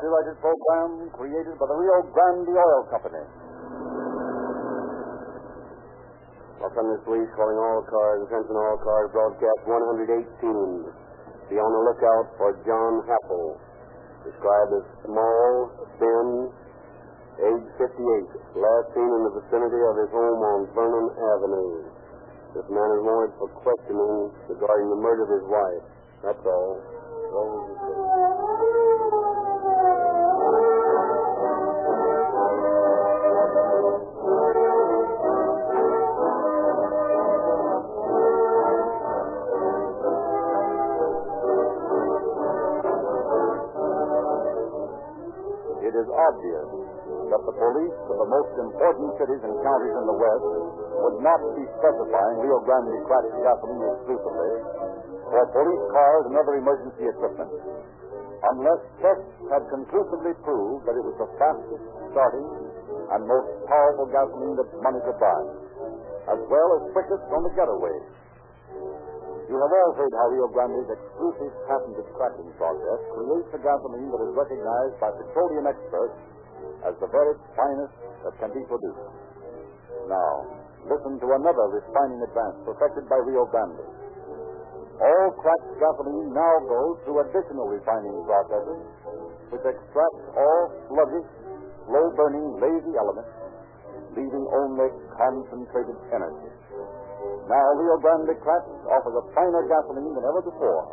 copyrighted program created by the Rio Grande Oil Company. Los Angeles Police calling all cars, attention all cars, broadcast 118. Be on the lookout for John Happel, described as small, thin, age 58, last seen in the vicinity of his home on Vernon Avenue. This man is wanted for questioning regarding the murder of his wife. That's all. All is obvious that the police of the most important cities and counties in the West would not be specifying Rio Grande cracked gasoline exclusively for police cars and other emergency equipment unless tests had conclusively proved that it was the fastest starting and most powerful gasoline that money could buy, as well as quickest on the getaway. You have all heard how Rio Grande's exclusive patented cracking process creates a gasoline that is recognized by petroleum experts as the very finest that can be produced. Now, listen to another refining advance perfected by Rio Grande. All cracked gasoline now goes through additional refining processes which extract all sluggish, slow-burning, lazy elements, leaving only concentrated energy. Now Rio Grande Cracked offers a finer gasoline than ever before,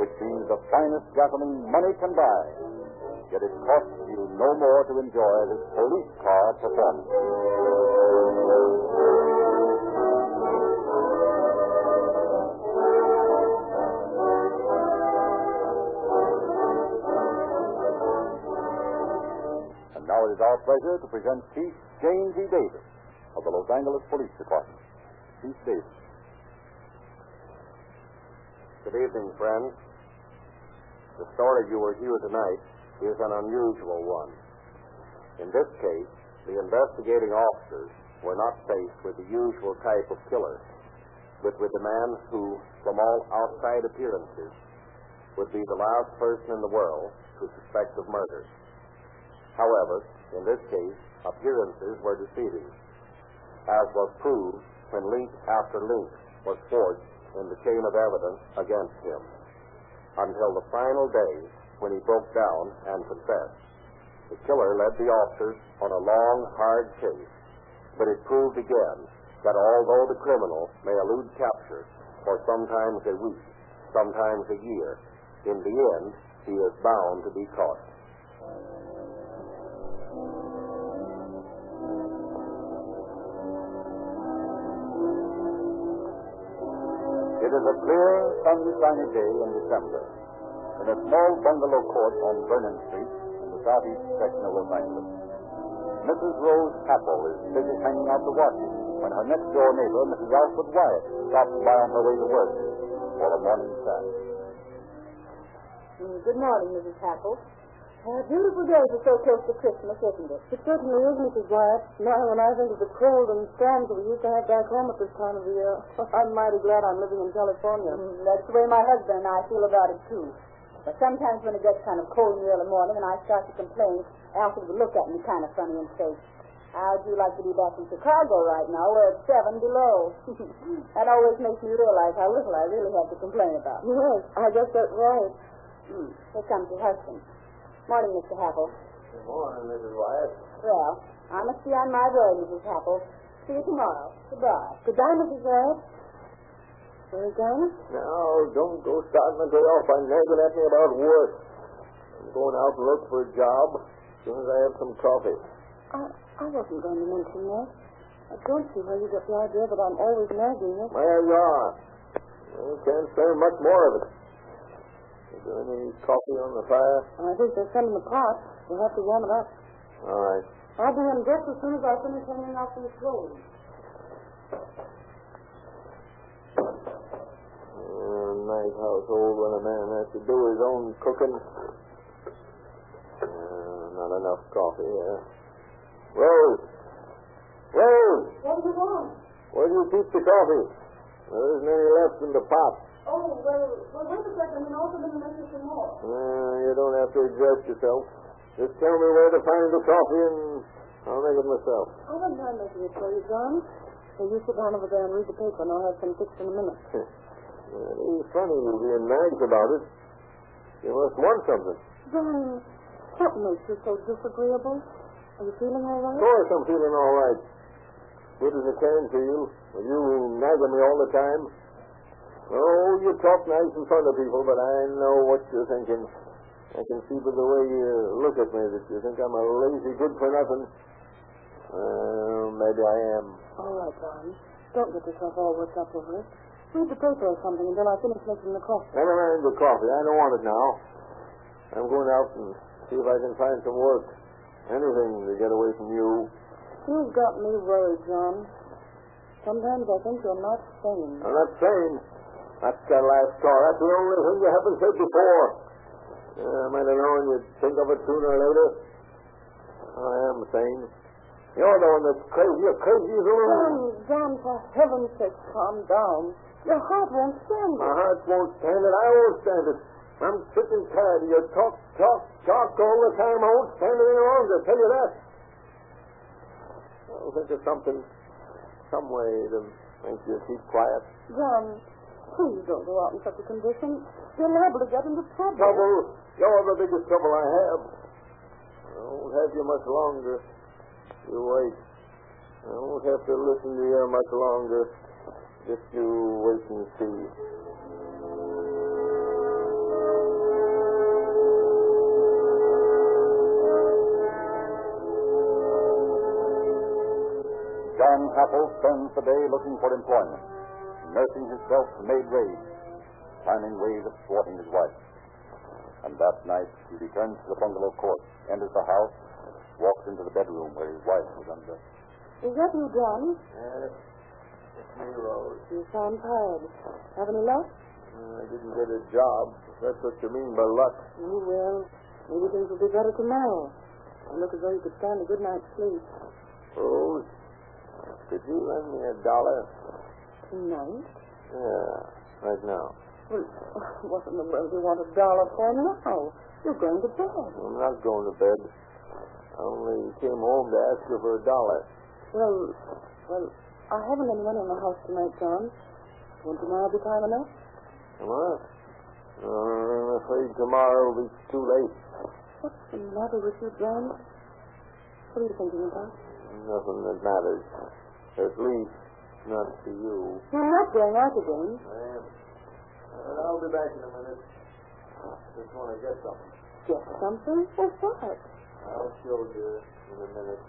which means the finest gasoline money can buy. Yet it costs you no more to enjoy this police car performance. And now it is our pleasure to present Chief James E. Davis of the Los Angeles Police Department. Good evening, friends. The story you will hear tonight is an unusual one. In this case, the investigating officers were not faced with the usual type of killer, but with a man who, from all outside appearances, would be the last person in the world to suspect of murder. However, in this case, appearances were deceiving, as was proved when link after link was forged in the chain of evidence against him, until the final day when he broke down and confessed. The killer led the officers on a long, hard chase, but it proved again that although the criminal may elude capture for sometimes a week, sometimes a year, in the end he is bound to be caught. It is a clear, sunshiny day in December. In a small bungalow court on Vernon Street, in the southeast section of Los Mrs. Rose Happel is busy hanging out the washing when her next door neighbor, Mrs. Alfred Wyatt, stops by on her way to work for a morning chat. Mm, Good morning, Mrs. Happel. A beautiful day for so close to Christmas, isn't it? It certainly is, Mrs. Wyatt. Now, when I think of the cold and storms we used to have back home at this time of the year, I'm mighty glad I'm living in California. Mm, that's the way my husband and I feel about it, too. But sometimes when it gets kind of cold in the early morning and I start to complain, Alfred would look at me kind of funny and say, How'd you like to be back in Chicago right now where it's seven below? that always makes me realize how little I really have to complain about. Yes, I guess that's right. Hmm. Here comes your husband. Morning, Mr. Happel. Good morning, Mrs. Wyatt. Well, I must be on my way, Mrs. Happel. See you tomorrow. Goodbye. Goodbye, Mrs. Wyatt. Where are you going? Now, don't go starting my day off by nagging at me about work. I'm going out to look for a job as soon as I have some coffee. I, I wasn't going to mention that. I don't see where you got the idea that I'm always nagging you. There you are. You can't say much more of it. Any coffee on the fire? I think there's some in the pot. We'll have to warm it up. All right. I'll be in just as soon as I finish hanging out these clothes. Uh, nice household when a man has to do his own cooking. Uh, Not enough coffee, yeah. Rose! Rose! What do you want? Where do you keep the coffee? There isn't any left in the pot. Oh, well, well, wait a second, and also let me make you some more. Uh, you don't have to exert yourself. Just tell me where to find the coffee and I'll make it myself. I wouldn't mind making it for you, John. So you sit down over there and read the paper, and I'll have some fixed in a minute. Well, it's funny you being nagged about it. You must want something. John, what makes you so disagreeable? Are you feeling all right? Of course I'm feeling all right. Good as I can feel. With you nagging me all the time. Oh, you talk nice in front of people, but I know what you're thinking. I can see by the way you look at me that you think I'm a lazy good for nothing. Well, maybe I am. All right, John. Don't get yourself all worked up over it. Read the paper or something until I finish making the coffee. Never mind the coffee. I don't want it now. I'm going out and see if I can find some work. Anything to get away from you. You've got me worried, John. Sometimes I think you're not sane. I'm not sane. That's that last car. That's the only thing you haven't said before. Yeah, I might have known you'd think of it sooner or later. I am sane. You're the one that's crazy. You're crazy as a John. John, for heaven's sake, calm down. Your heart won't stand it. My heart won't stand it. I won't stand it. I'm sick and tired of your talk, talk, talk all the time. I won't stand it any longer. Tell you that. I'll think of something, some way to make you keep quiet. John, please don't go out in such a condition. You're liable to get into trouble. Trouble. You're the biggest trouble I have. I won't have you much longer. You wait. I won't have to listen to you much longer. Just you wait and see. John Happel spends the day looking for employment, nursing his self-made rage, planning ways of thwarting his wife. And that night, he returns to the bungalow court, enters the house, walks into the bedroom where his wife was undressed. Is that you, John? Yes. It's me, Rose. You sound tired. Have any luck? I didn't get a job. That's what you mean by luck. Oh, well, maybe things will be better tomorrow. You look as though you could stand a good night's sleep. Rose, could you lend me a dollar? Tonight? Yeah, right now. Well, what in the world do you want a dollar for now? You're going to bed. I'm not going to bed. I only came home to ask you for a dollar. Well, well, I haven't any money in the house tonight, John. Won't tomorrow be time enough? What? Uh, I'm afraid tomorrow will be too late. What's the matter with you, John? What are you thinking about? Nothing that matters. At least, not to you. You're not going out again. I am. But I'll be back in a minute. Just want to get something. Get something? What's that? I'll show you in a minute.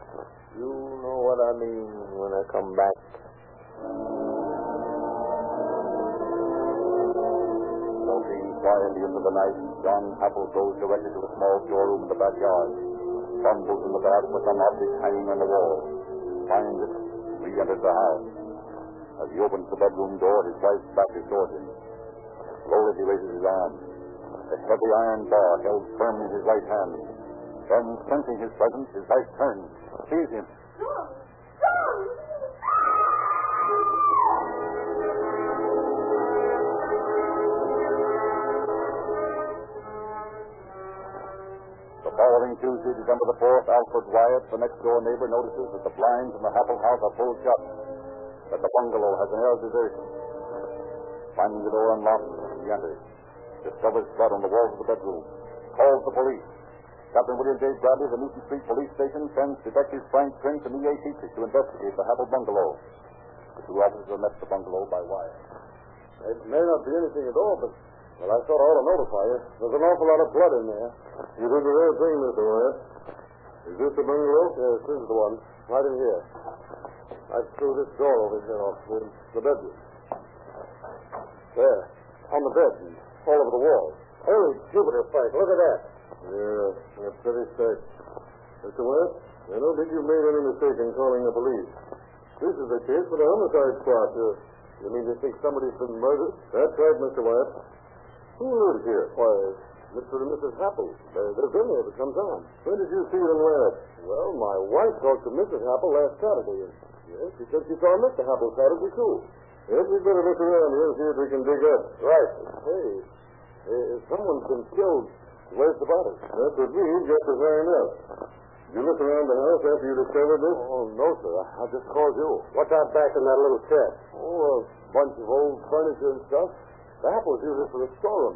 You know what I mean when I come back. Smoking quietly into the night, John Happel goes directly to a small storeroom in the backyard, fumbles in the bag for some object hanging on the wall, finds it, re-enters the house. As he opens the bedroom door, his wife's back is toward him. Slowly he raises his arm. A heavy iron bar held firm in his right hand. Then, sensing his presence, his wife turns, sees him. The following Tuesday, December the 4th, Alfred Wyatt, the next door neighbor, notices that the blinds in the Happel house are pulled shut, that the bungalow has an air of desertion. Finding the door unlocked, he enters, discovers blood on the walls of the bedroom, calls the police. Captain William J. Bradley of the Newton Street Police Station sends Detective Frank Prince and E.A. Dietrich to investigate the Happel bungalow. The two officers are met at the bungalow by wire. It may not be anything at all, but well, I thought I ought to notify you. There's an awful lot of blood in there. You did the right thing, Mr. Wyatt. Is this the bungalow? Yes, this is the one. Right in here. I threw this door over here off the, the bedroom. There. On the bed and all over the wall. Holy Jupiter, Frank, look at that. Yeah, that's pretty sick. Mr. Wyatt, I don't think you've made any mistake in calling the police. This is a case for the homicide squad. Uh, you mean you think somebody's been murdered? That's right, Mr. Wyatt. Who lives here? Why, Mr. and Mrs. Happel. They're, they've been here for some time. When did you see them last? Well, my wife talked to Mrs. Happel last Saturday. And, yes, she said she saw Mr. Happel Saturday, too. Yes, we'd better look around here and see if we can dig up. Right. Hey, uh, someone's been killed. Where's the body? That's what we just as I know. You look around the house after you discovered this? Oh, no, sir. I, just called you. What's out back in that little shed? Oh, a bunch of old furniture and stuff. The Happels used it for the storeroom.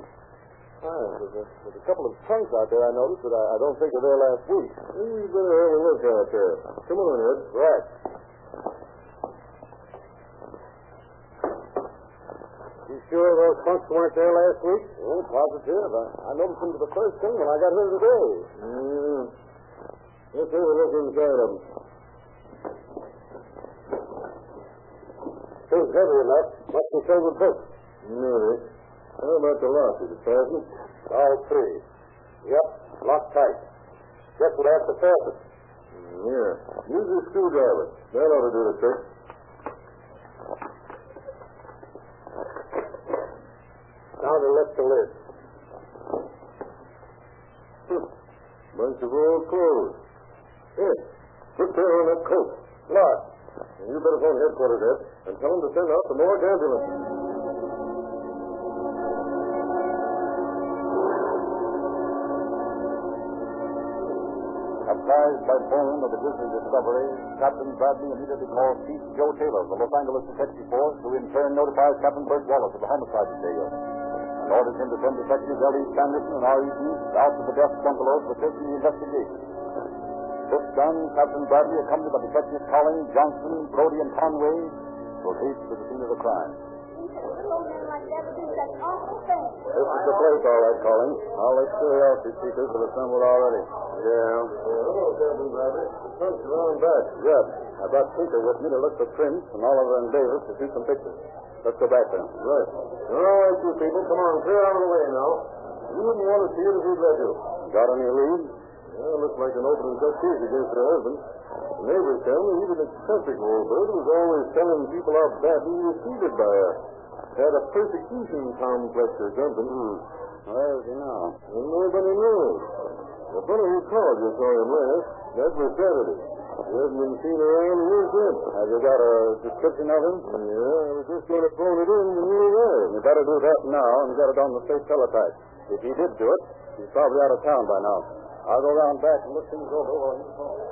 There's a, there's a couple of trunks out there I noticed, but I, I don't think they're there last week. Maybe we better have a look out there. Come on, Ed. Right. You sure those trunks weren't there last week? Oh, positive. I, I noticed them for the first thing when I got here today. Yeah. Let's have a look inside them. Seems heavy enough. Must be filled with books. Maybe. How about the lock? Is it fastened? All three. Yep, locked tight. Guess we'll have to fasten. Yeah. Use your screwdriver. That ought to do the trick. Now to lift the lid. Hmm. Bunch of old clothes. Here, put there on that coat. Lock. You better phone headquarters, Ed, and tell them to send out the morgue ambulance. Apprised by phone of the grisly discovery, Captain Bradley immediately called Chief Joe Taylor of the Los Angeles Detective Force, who in turn notified Captain Bert Wallace of the homicide detail, and ordered him to send Detectives L.E. Sanderson and R.E. East out to the death bungalows in the investigation. This done, Captain Bradley, accompanied by Detectives Collins, Johnson, Brody, and Conway, proceeds to the scene of the crime. This is the place, all right, Collins. All those curiosity seekers have assembled already. Yeah. hello, Captain Bradley. The trunk's around back. Good. I brought Tinker with me to look for prints and Oliver and Davis to shoot some pictures. Let's go back then. Right. All right, you people. Come on, clear out of the way now. You wouldn't want to see it if we'd let you. Got any lead? Yeah, looks like an open and shut case against her husband. The neighbors tell me he's an eccentric old bird who's always telling people how badly he was treated by her. Had a persecution complex or something. Hmm. Where is he now? Well, nobody knows. The fellow who called you saw him last. Was Saturday. He hasn't been seen around years since. Have you got a description of him? Yeah, I was just going to phone it in when you were there. You better do that now and get it on the state teletype. If he did do it, he's probably out of town by now. I'll go round back and look things over while he's calling.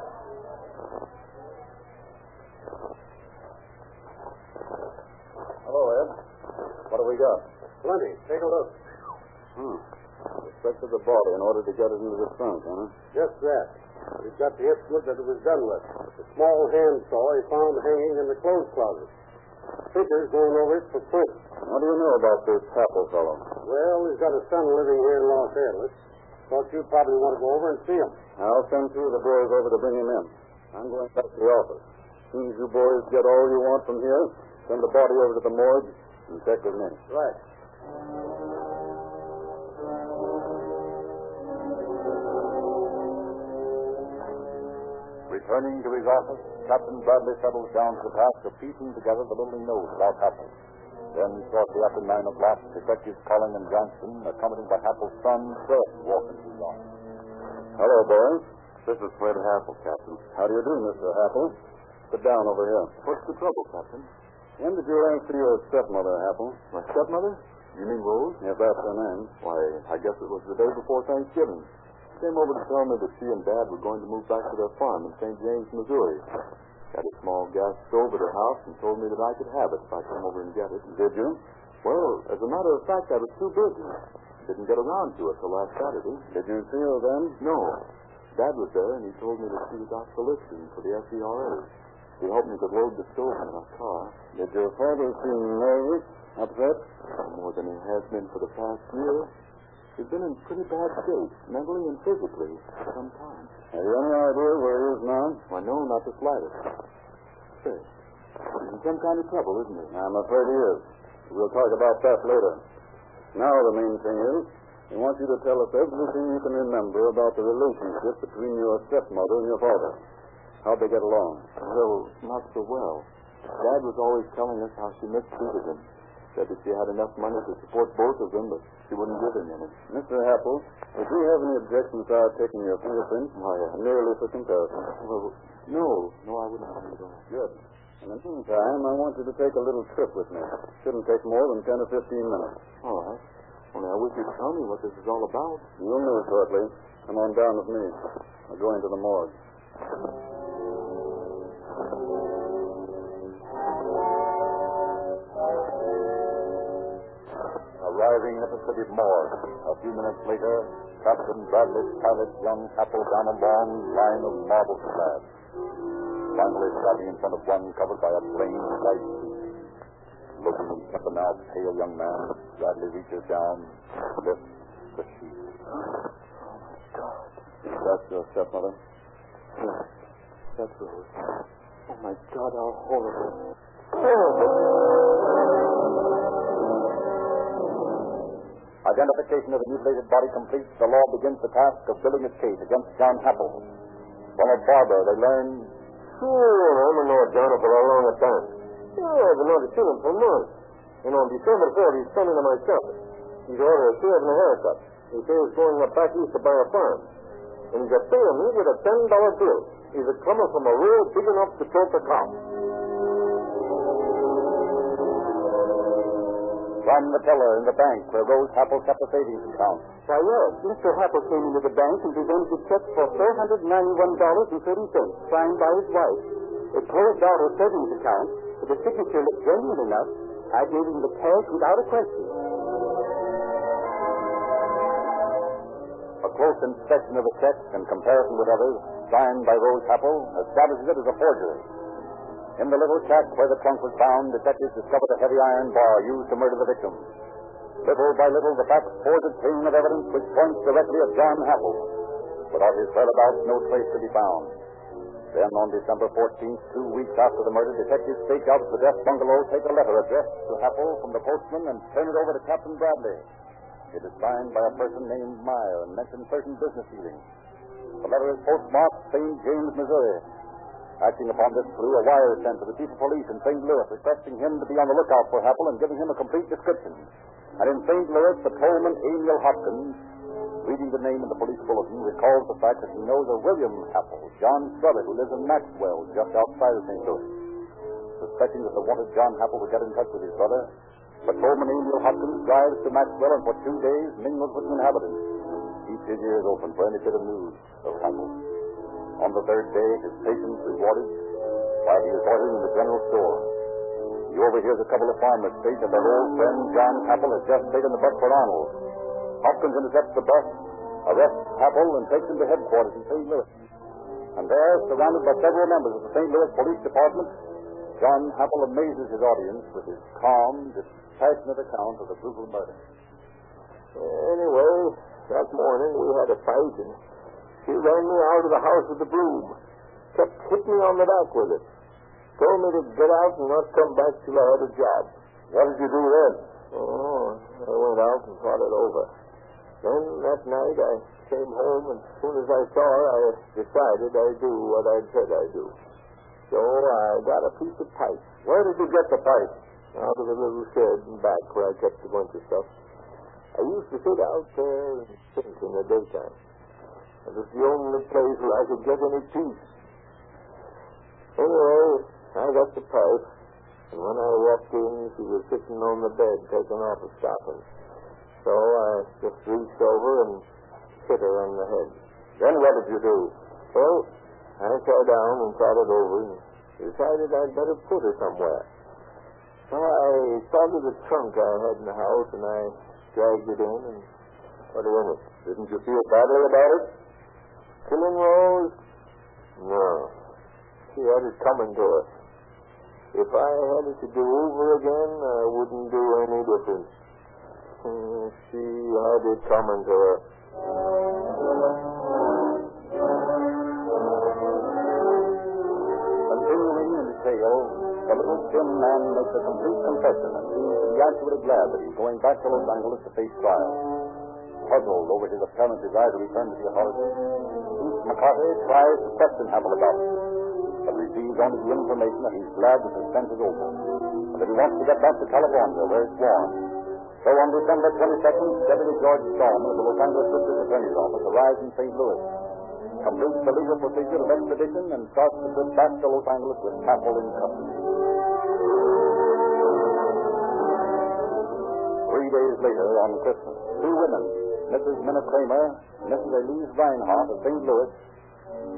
Hello, Ed. What have we got? Plenty. Take a look. Hmm. Suspected the body in order to get it into the trunk, huh? Just that. We've got the estimate that it was done with. The small hand saw he found hanging in the clothes closet. Figures going over it for print. What do you know about this Happel fellow? Well, he's got a son living here in Los Angeles. Thought you'd probably want to go over and see him. I'll send two of the boys over to bring him in. I'm going back to the office. As soon as you boys get all you want from here, send the body over to the morgue and check with me. Right. Returning to his office, Captain Bradley settles down to the task of piecing together the little note about Happel. Then, shortly after nine o'clock, detectives Collins and Johnson, accompanied by Happel's son, Fred, walk into his office. Hello, boys. This is Fred Happel, Captain. How do you do, Mr. Happel? Sit down over here. What's the trouble, Captain? When did you last see your stepmother, Happel? My stepmother? You mean Rose? Yes, that's her name. Why, I guess it was the day before Thanksgiving. Came over to tell me that she and Dad were going to move back to their farm in St. James, Missouri. Got a small gas stove at her house and told me that I could have it if I come over and get it. Did you? Well, as a matter of fact, I was too busy. Didn't get around to it till last Saturday. Did you see her then? No. Dad was there, and he told me that she was out soliciting for the SERA. He helped me to load the stove in our car. Did your father seem nervous, upset? More than he has been for the past year. He's been in pretty bad shape, mentally and physically, for some time. Have you any idea where he is now? Why, no, not the slightest. Say, he's in some kind of trouble, isn't he? I'm afraid he is. We'll talk about that later. Now the main thing is, we want you to tell us everything you can remember about the relationship between your stepmother and your father. How'd they get along? Well, not so well. Dad was always telling us how she mistreated him. Said that she had enough money to support both of them, but she wouldn't give him any. Mr. Happel, would you have any objections to our taking your fingerprints? Oh, yeah. Merely for comparison. Well, no. No, I wouldn't have any Good. In the meantime, I want you to take a little trip with me. Shouldn't take more than 10 or 15 minutes. All right. Only I wish you'd tell me what this is all about. You'll know shortly. Come on down with me. We're going to the morgue. Arriving at the city morgue, a few minutes later, Captain Bradley pilots young Happel down a long line of marble slabs. Finally, stopping in front of one covered by a plain white sheet. Looking at the now pale young man, Bradley reaches down, lifts the sheet. Oh, my God. Is that your stepmother? Yes. That's Rose. Oh, my God, how horrible. Identification of the mutilated body complete, the law begins the task of building its case against John Happel. From a barber, they learn Sure, I'm a Lord Jonah for a long time. Yeah, I've been noticing him for months. And on December 4th, he's coming to my shop. He's ordered a shave and a haircut. He says he's going up back east to buy a farm. And he's a me with a $10 bill. He's a coming from a road big enough to choke a cow. From the teller in the bank where Rose Happel kept a savings account. Why, yes. Mr. Happel came into the bank and presented a check for $491.30, signed by his wife. It closed out her savings account, but the signature looked genuine enough. I gave him the cash without a question. A close inspection of the check and comparison with others, signed by Rose Happel, establishes it as a forgery. In the little shack where the trunk was found, detectives discovered a heavy iron bar used to murder the victim. Little by little, the facts forge a chain of evidence which points directly at John Happel. Of his whereabouts, no trace could be found. Then, on December 14th, two weeks after the murder, detectives stake out of the death bungalow, take a letter addressed to Happel from the postman, and turn it over to Captain Bradley. It is signed by a person named Meyer and mentions certain business dealings. The letter is postmarked St. James, Missouri. Acting upon this clue, a wire is sent to the chief of police in St. Louis requesting him to be on the lookout for Happel and giving him a complete description. And in St. Louis, the patrolman Emil Hopkins, reading the name in the police bulletin, recalls the fact that he knows a William Happel, John's brother, who lives in Maxwell, just outside of St. Louis. Suspecting that the wanted John Happel would get in touch with his brother, patrolman Emil Hopkins drives to Maxwell and for two days mingles with the inhabitants. Keeps his ears open for any bit of news of Happel. On the third day, his patience rewarded while he is loitering in the general store. He overhears a couple of farmers state that their old friend John Happel has just taken the bus for Arnold. Hopkins intercepts the bus, arrests Happel, and takes him to headquarters in St. Louis. And there, surrounded by several members of the St. Louis Police Department, John Happel amazes his audience with his calm, dispassionate account of the brutal murder. Anyway, that morning we had a fight, and she ran me out of the house with the broom. Kept hitting me on the back with it. Told me to get out and not come back till I had a job. What did you do then? Oh, I went out and thought it over. Then that night I came home, and as soon as I saw her, I decided I'd do what I'd said I'd do. So I got a piece of pipe Where did you get the pipe? out of the little shed in back where I kept a bunch of stuff. I used to sit out there and think in the daytime. It was the only place where I could get any peace. Anyway, I got the pipe, and when I walked in, she was sitting on the bed taking off a stocking. So I just reached over and hit her on the head. Then what did you do? Well, I sat down and thought it over and decided I'd better put her somewhere. So I started the trunk I had in the house and I dragged it in and put her in it. Didn't you feel badly about it? Killing Rose? No. She had it coming to her. If I had it to do over again, I wouldn't do any difference. Hmm, She had it coming to her. Continuing in tale, the little thin man makes a complete confession and seems to be actually glad that he's going back to Los Angeles to face trial. Puzzled over his apparent desire to return to the authorities, McCarthy tries to question Happel about it, but receives only the information that he's glad the suspense is over, and that he wants to get back to California where it's warm. So on December 22nd, Deputy George Storm of the Los Angeles District Attorney's Office arrives in St. Louis, completes the legal procedure of extradition, and starts the trip back to Los Angeles with Happel in custody. Three days later, on Christmas, two women, Mrs. Minna Kramer Mrs. Elise Reinhardt of St. Louis,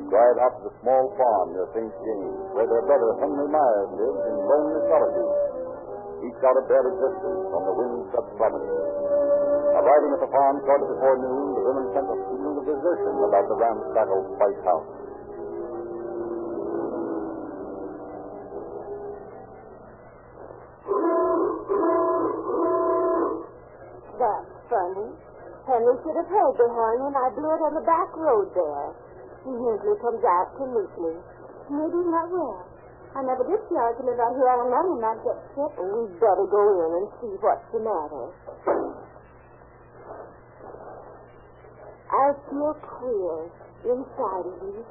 drive out to the small farm near St. James, where their brother Henry Myers lives in lonely solitude, each out of their existence on the wind-swept property. Arriving at the farm shortly before noon, the women sent a feeling of desertion about the ramshackle white house. Henry should have heard the horn when I blew it on the back road there. He usually comes out to meet me. Maybe he's not well. I never did see I out here all alone and not get sick. We'd better go in and see what's the matter. I feel queer inside of me.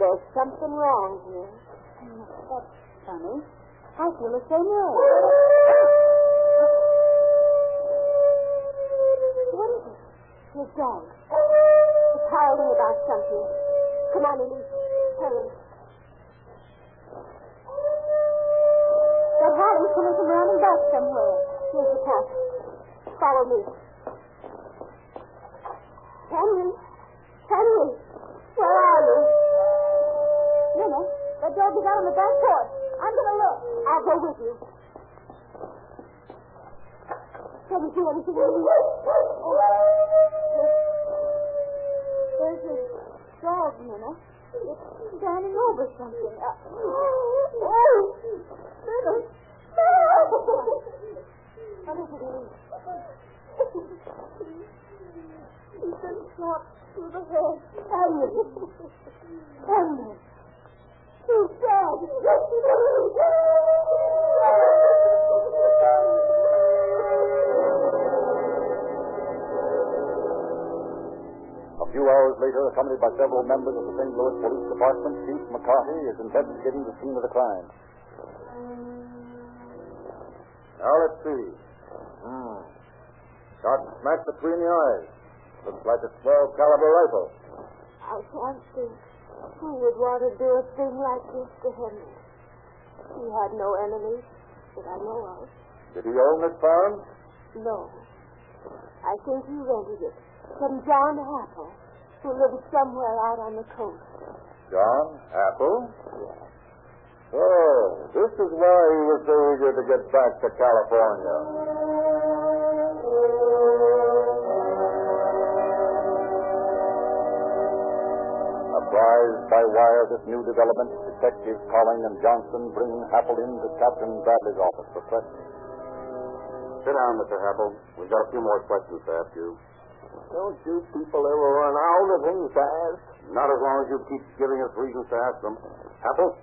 There's something wrong here. That's funny. I feel the same way. His dog. It's howling about something. Come on, Elise. Hurry. That howling's coming from around the back somewhere. Here's the path. Follow me. Henry. Henry. Where are you? That dog is out on the back porch. I'm going to look. I'll go with you. Can you see anything? There's this dog, Minna. It's standing over something. Uh, oh! Minna! What is it? He's been shot through the head. Henry. Henry. He's dead. A few hours later, accompanied by several members of the St. Louis Police Department, Chief McCarthy is investigating the scene of the crime. Now let's see. Hmm. Shot smack between the eyes. Looks like a 12 caliber rifle. I can't think who would want to do a thing like this to Henry. He had no enemies that I know of. Did he own this farm? No. I think he rented it from John Happel, who lives somewhere out on the coast. John Happel? Yes. Oh, this is why he was so eager to get back to California. Apprised by wire of this new development, Detectives Collins and Johnson bring Happel in to Captain Bradley's office for questioning. Sit down, Mr. Happel. We've got a few more questions to ask you. Don't you people ever run out of things to ask? Not as long as you keep giving us reasons to ask them. Happel,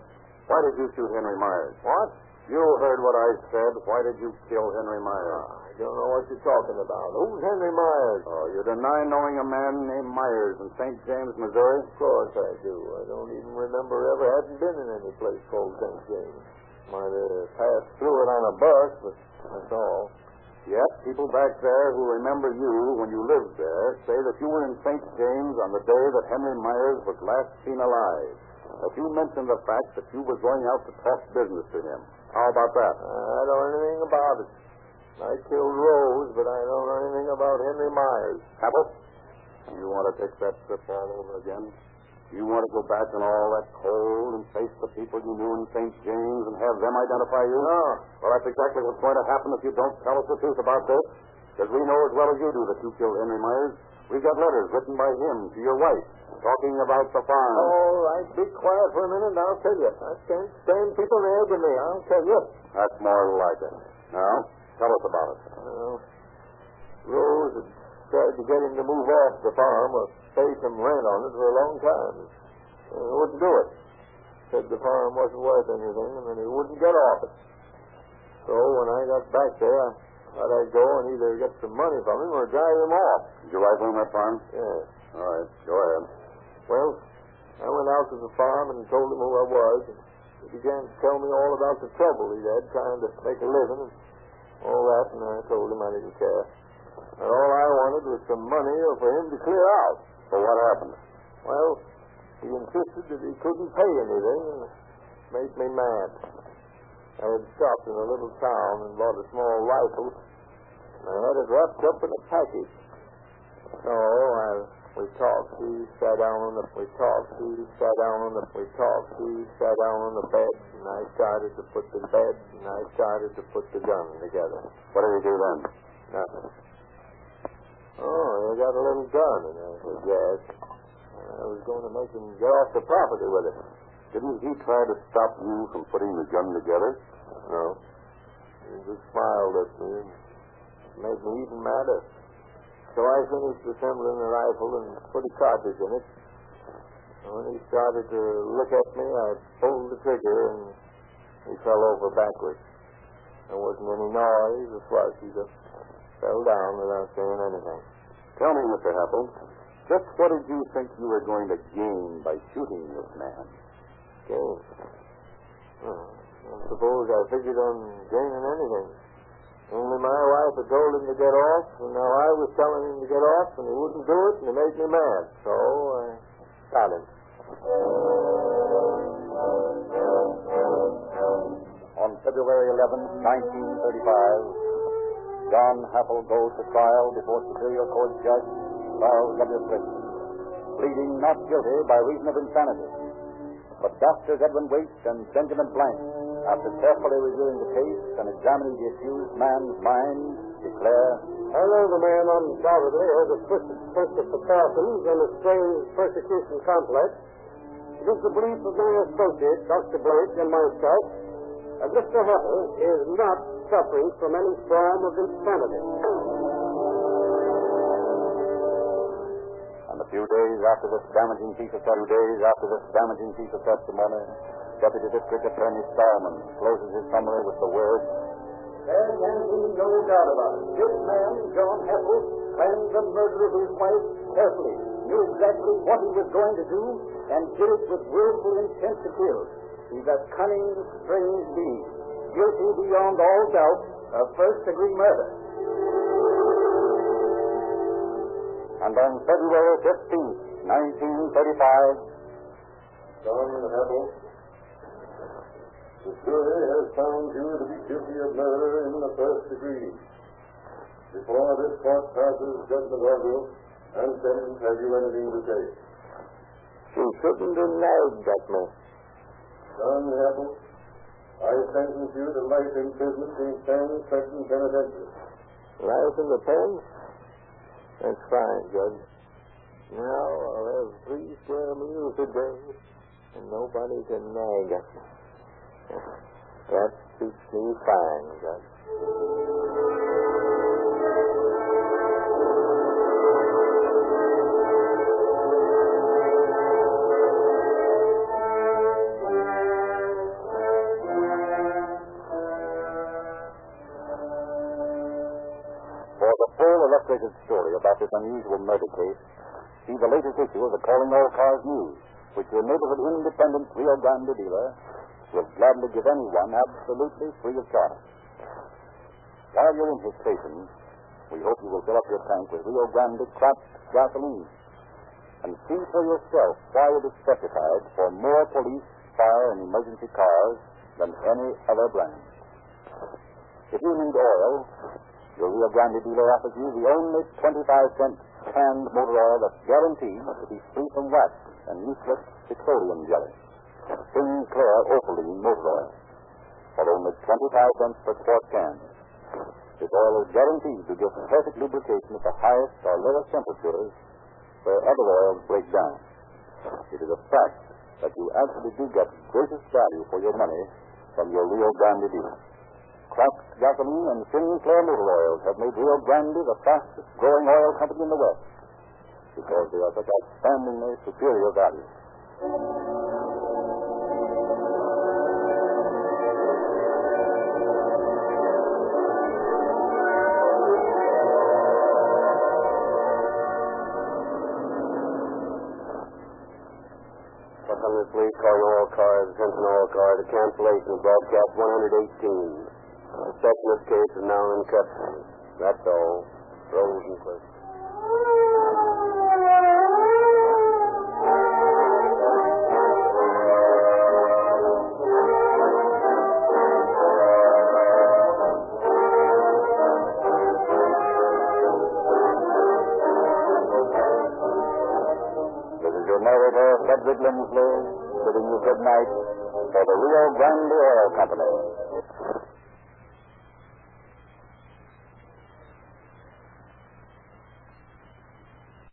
why did you shoot Henry Myers? What? You heard what I said. Why did you kill Henry Myers? Ah, I don't know what you're talking about. Who's Henry Myers? Oh, you deny knowing a man named Myers in St. James, Missouri? Of course I do. I don't even remember ever having been in any place called St. James. Might have passed through it on a bus, but that's all. Yet, people back there who remember you when you lived there say that you were in St. James on the day that Henry Myers was last seen alive. That you mentioned the fact that you were going out to talk business to him. How about that? I don't know anything about it. I killed Rose, but I don't know anything about Henry Myers. Happel, you want to take that trip all over again? You want to go back in all that cold and face the people you knew in St. James and have them identify you? No. Well, that's exactly what's going to happen if you don't tell us the truth about this. Because we know as well as you do that you killed Henry Myers. We've got letters written by him to your wife talking about the farm. All right, be quiet for a minute and I'll tell you. I can't stand people nagging me. I'll tell you. That's more like it. Now, tell us about it. Well, Rose had tried to get him to move off the farm or pay some rent on it for a long time. Uh, he wouldn't do it. Said the farm wasn't worth anything and then he wouldn't get off it. So when I got back there, I thought I'd go and either get some money from him or drive him off. Did you rifle him that farm? Yes. All right, go ahead. Well, I went out to the farm and told him who I was, and he began to tell me all about the trouble he'd had trying to make a living and all that, and I told him I didn't care. And all I wanted was some money or for him to clear out. So what happened? Well, he insisted that he couldn't pay anything, and made me mad. I had stopped in a little town and bought a small rifle, and I had it wrapped up in a package. So I, we talked. He sat down on the. We talked. He sat down on the. We talked. He sat down on the bed, and I started to put the bed, and I started to put the gun together. What did he do then? Nothing. Oh, he got a little gun, and I said yes. I was going to make him get off the property with it. Didn't he try to stop you from putting the gun together? No. He just smiled at me and made me even madder. So I finished assembling the rifle and put a cartridge in it. When he started to look at me, I pulled the trigger and he fell over backwards. There wasn't any noise or fuss. He just fell down without saying anything. Tell me, Mr. Happel, just what did you think you were going to gain by shooting this man? Gain? I suppose I figured on gaining anything. Only my wife had told him to get off, and now I was telling him to get off, and he wouldn't do it, and it made me mad. So uh, I shot him. On February 11, 1935, John Happel goes to trial before Superior Court Judge Charles W. Christian, pleading not guilty by reason of insanity. But Doctors Edwin Waite and Benjamin Blank, after carefully reviewing the case and examining the accused man's mind, declare I know the man undoubtedly has a twisted sense of precautions and a strange persecution complex. It is the belief of my associate, Dr. Blake, and myself, that Mr. Heppel is not suffering from any form of insanity. And a few days after this damaging piece of few days after this damaging piece of testimony, Deputy District Attorney Starman closes his summary with the words, There can be no doubt about it. This man, John Heppel, planned the murder of his wife carefully, knew exactly what he was going to do, and did it with willful intent to kill. He's a cunning, strange being, guilty beyond all doubt of first-degree murder. and on February 15th, 1935, John Heppel, the jury has found you to be guilty of murder in the first degree. Before this court passes judgment on you and sentence, have you anything to say? She shouldn't have nagged at me. John I sentence you to life imprisonment in San Quentin Penitentiary. Life in the pen? That's fine, Judge. Now I'll have three square meals a day, and nobody can nag at me. That suits me fine, Judge. About this unusual murder case, see the latest issue of the Calling All Cars News, which your neighborhood independent Rio Grande dealer will gladly give anyone absolutely free of charge. While you're in his station, we hope you will fill up your tank with Rio Grande cracked gasoline and see for yourself why it is specified for more police, fire, and emergency cars than any other brand. If you need oil, your Rio Grande dealer offers you the only 25 cent canned motor oil that's guaranteed to be free from wax and useless petroleum jelly. Clear Opaline motor oil for only 25 cents per quart can. This oil is guaranteed to give perfect lubrication at the highest or lowest temperatures where other oils break down. It is a fact that you actually do get greatest value for your money from your Rio Grande dealer. Cracked Gasoline and Sinclair Motor Oils have made Rio Grande the fastest growing oil company in the West because they are such outstandingly superior value. Please call your oil cars, Benson oil car, the cancellation of broadcast 118. The this case is now in custody. That's all. Rosenquist.